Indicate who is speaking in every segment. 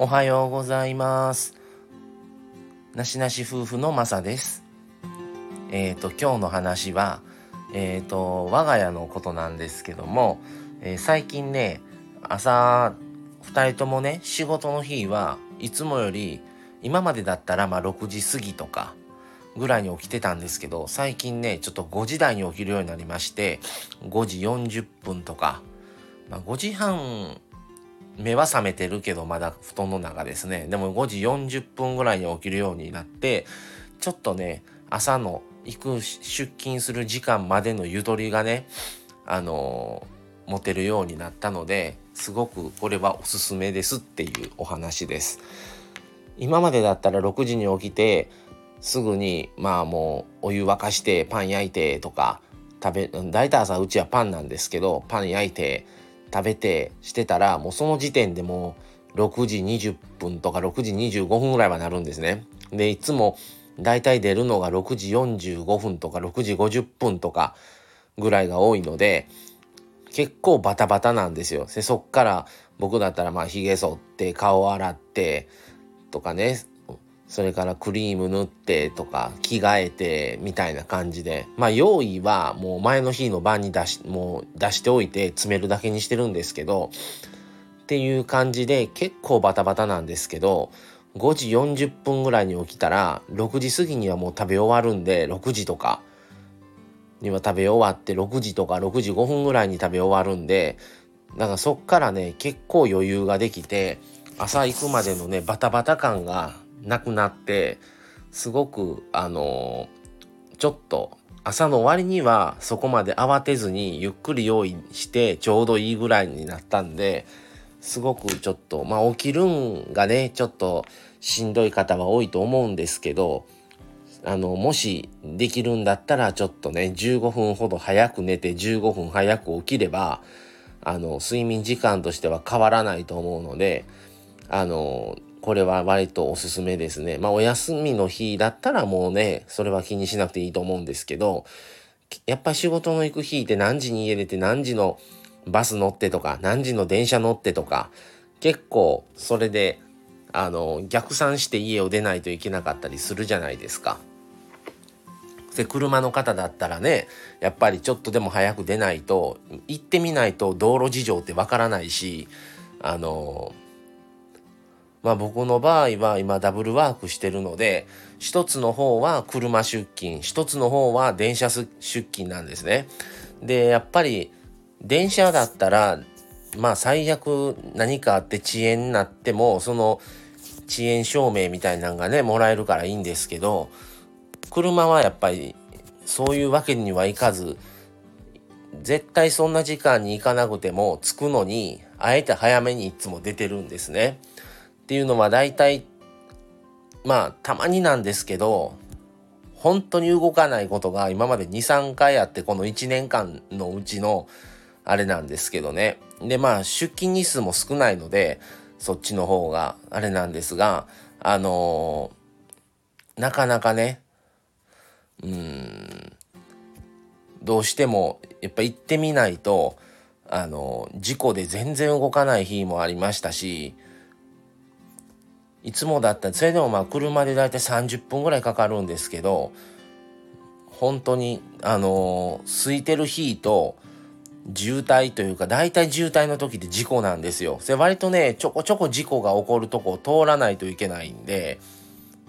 Speaker 1: おはようございます。なしなし夫婦のまさです。えっ、ー、と今日の話はえっ、ー、と我が家のことなんですけども、えー、最近ね朝2人ともね仕事の日はいつもより今までだったらまあ6時過ぎとかぐらいに起きてたんですけど最近ねちょっと5時台に起きるようになりまして5時40分とか、まあ、5時半目は覚めてるけどまだ布団の中ですね。でも5時40分ぐらいに起きるようになってちょっとね朝の行く出勤する時間までのゆとりがねあのー、持てるようになったのですごくこれはおすすめですっていうお話です。今までだったら6時に起きてすぐにまあもうお湯沸かしてパン焼いてとか食べ大体朝うちはパンなんですけどパン焼いて食べてしてたらもうその時点でもう6時20分とか6時25分ぐらいはなるんですね。でいつも大体出るのが6時45分とか6時50分とかぐらいが多いので結構バタバタなんですよ。でそっから僕だったらまあひげ剃って顔洗ってとかねそれからクリーム塗ってとか着替えてみたいな感じで。まあ用意はもう前の日の晩に出しもう出しておいて詰めるだけにしてるんですけどっていう感じで結構バタバタなんですけど5時40分ぐらいに起きたら6時過ぎにはもう食べ終わるんで6時とかには食べ終わって6時とか6時5分ぐらいに食べ終わるんでだからそっからね結構余裕ができて朝行くまでのねバタバタ感がなくなってすごくあのちょっと朝の終わりにはそこまで慌てずにゆっくり用意してちょうどいいぐらいになったんですごくちょっとまあ起きるんがねちょっとしんどい方は多いと思うんですけどあのもしできるんだったらちょっとね15分ほど早く寝て15分早く起きればあの睡眠時間としては変わらないと思うのであのこれは割とおすすめですね。まあお休みの日だったらもうね、それは気にしなくていいと思うんですけど、やっぱ仕事の行く日って何時に家出て何時のバス乗ってとか、何時の電車乗ってとか、結構それで、あの、逆算して家を出ないといけなかったりするじゃないですか。で、車の方だったらね、やっぱりちょっとでも早く出ないと、行ってみないと道路事情ってわからないし、あの、まあ僕の場合は今ダブルワークしてるので、一つの方は車出勤、一つの方は電車出勤なんですね。で、やっぱり電車だったら、まあ最悪何かあって遅延になっても、その遅延証明みたいなのがね、もらえるからいいんですけど、車はやっぱりそういうわけにはいかず、絶対そんな時間に行かなくても着くのに、あえて早めにいつも出てるんですね。っていうのは大体まあたまになんですけど本当に動かないことが今まで23回あってこの1年間のうちのあれなんですけどね。でまあ出勤日数も少ないのでそっちの方があれなんですがあのー、なかなかねうんどうしてもやっぱ行ってみないとあの事故で全然動かない日もありましたしいつもだったらそれでもまあ車で大体30分ぐらいかかるんですけど本当にあの空いてる日と渋滞というか大体渋滞の時って事故なんですよ。それ割とねちょこちょこ事故が起こるとこを通らないといけないんで、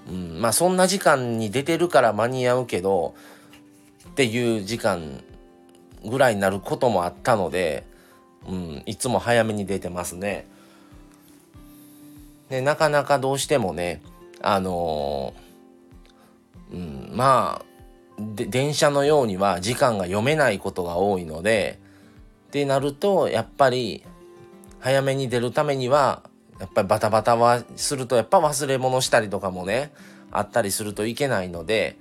Speaker 1: うん、まあそんな時間に出てるから間に合うけどっていう時間ぐらいになることもあったので、うん、いつも早めに出てますね。でなかなかどうしてもねあのー、うん、まあ電車のようには時間が読めないことが多いのでってなるとやっぱり早めに出るためにはやっぱりバタバタはするとやっぱ忘れ物したりとかもねあったりするといけないので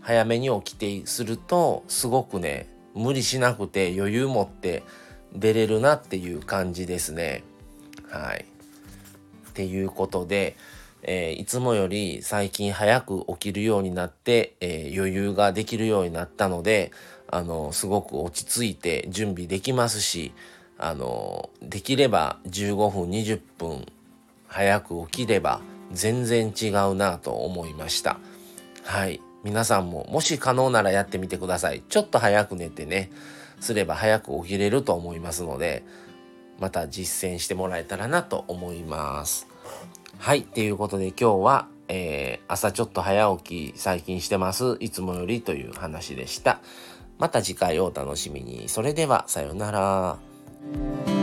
Speaker 1: 早めに起きてするとすごくね無理しなくて余裕持って出れるなっていう感じですねはい。っていうことで、えー、いつもより最近早く起きるようになって、えー、余裕ができるようになったので、あの、すごく落ち着いて準備できますし、あの、できれば15分、20分早く起きれば全然違うなと思いました。はい。皆さんももし可能ならやってみてください。ちょっと早く寝てねすれば早く起きれると思いますのでまた実践してもらえたらなと思います。はいということで今日はえー、朝ちょっと早起き最近してます。いつもよりという話でした。また次回をお楽しみに。それではさようなら。